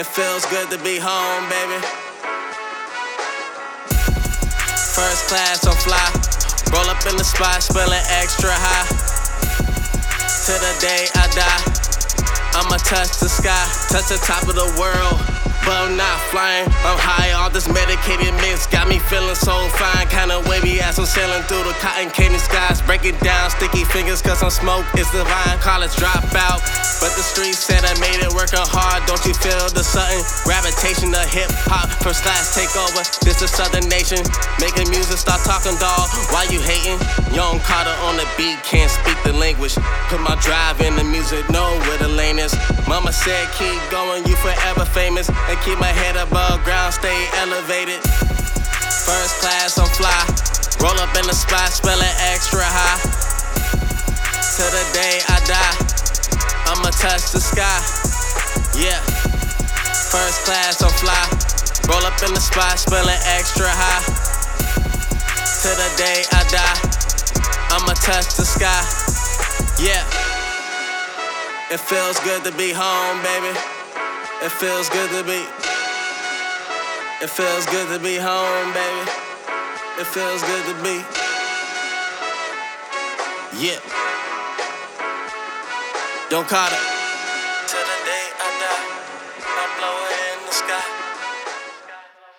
It feels good to be home, baby. First class on fly. Roll up in the spot, spilling extra high. To the day I die, I'ma touch the sky, touch the top of the world but I'm not flying. I'm high, all this medicated I'm sailing through the cotton candy skies. Breaking down sticky fingers, cause I'm smoke, it's divine. College dropout, but the streets said I made it working hard. Don't you feel the sudden gravitation of hip hop? First class takeover, this is Southern Nation. Making music, start talking, dog. Why you hating? Young Carter on the beat, can't speak the language. Put my drive in the music, know where the lane is. Mama said, keep going, you forever famous and keep my head above ground, stay elevated. First class on fly, roll up in the spot, spelling extra high. To the day I die, I'ma touch the sky. Yeah. First class on fly, roll up in the spot, spelling extra high. To the day I die, I'ma touch the sky. Yeah. It feels good to be home, baby. It feels good to be. It feels good to be home, baby. It feels good to be. Yeah. Don't call it.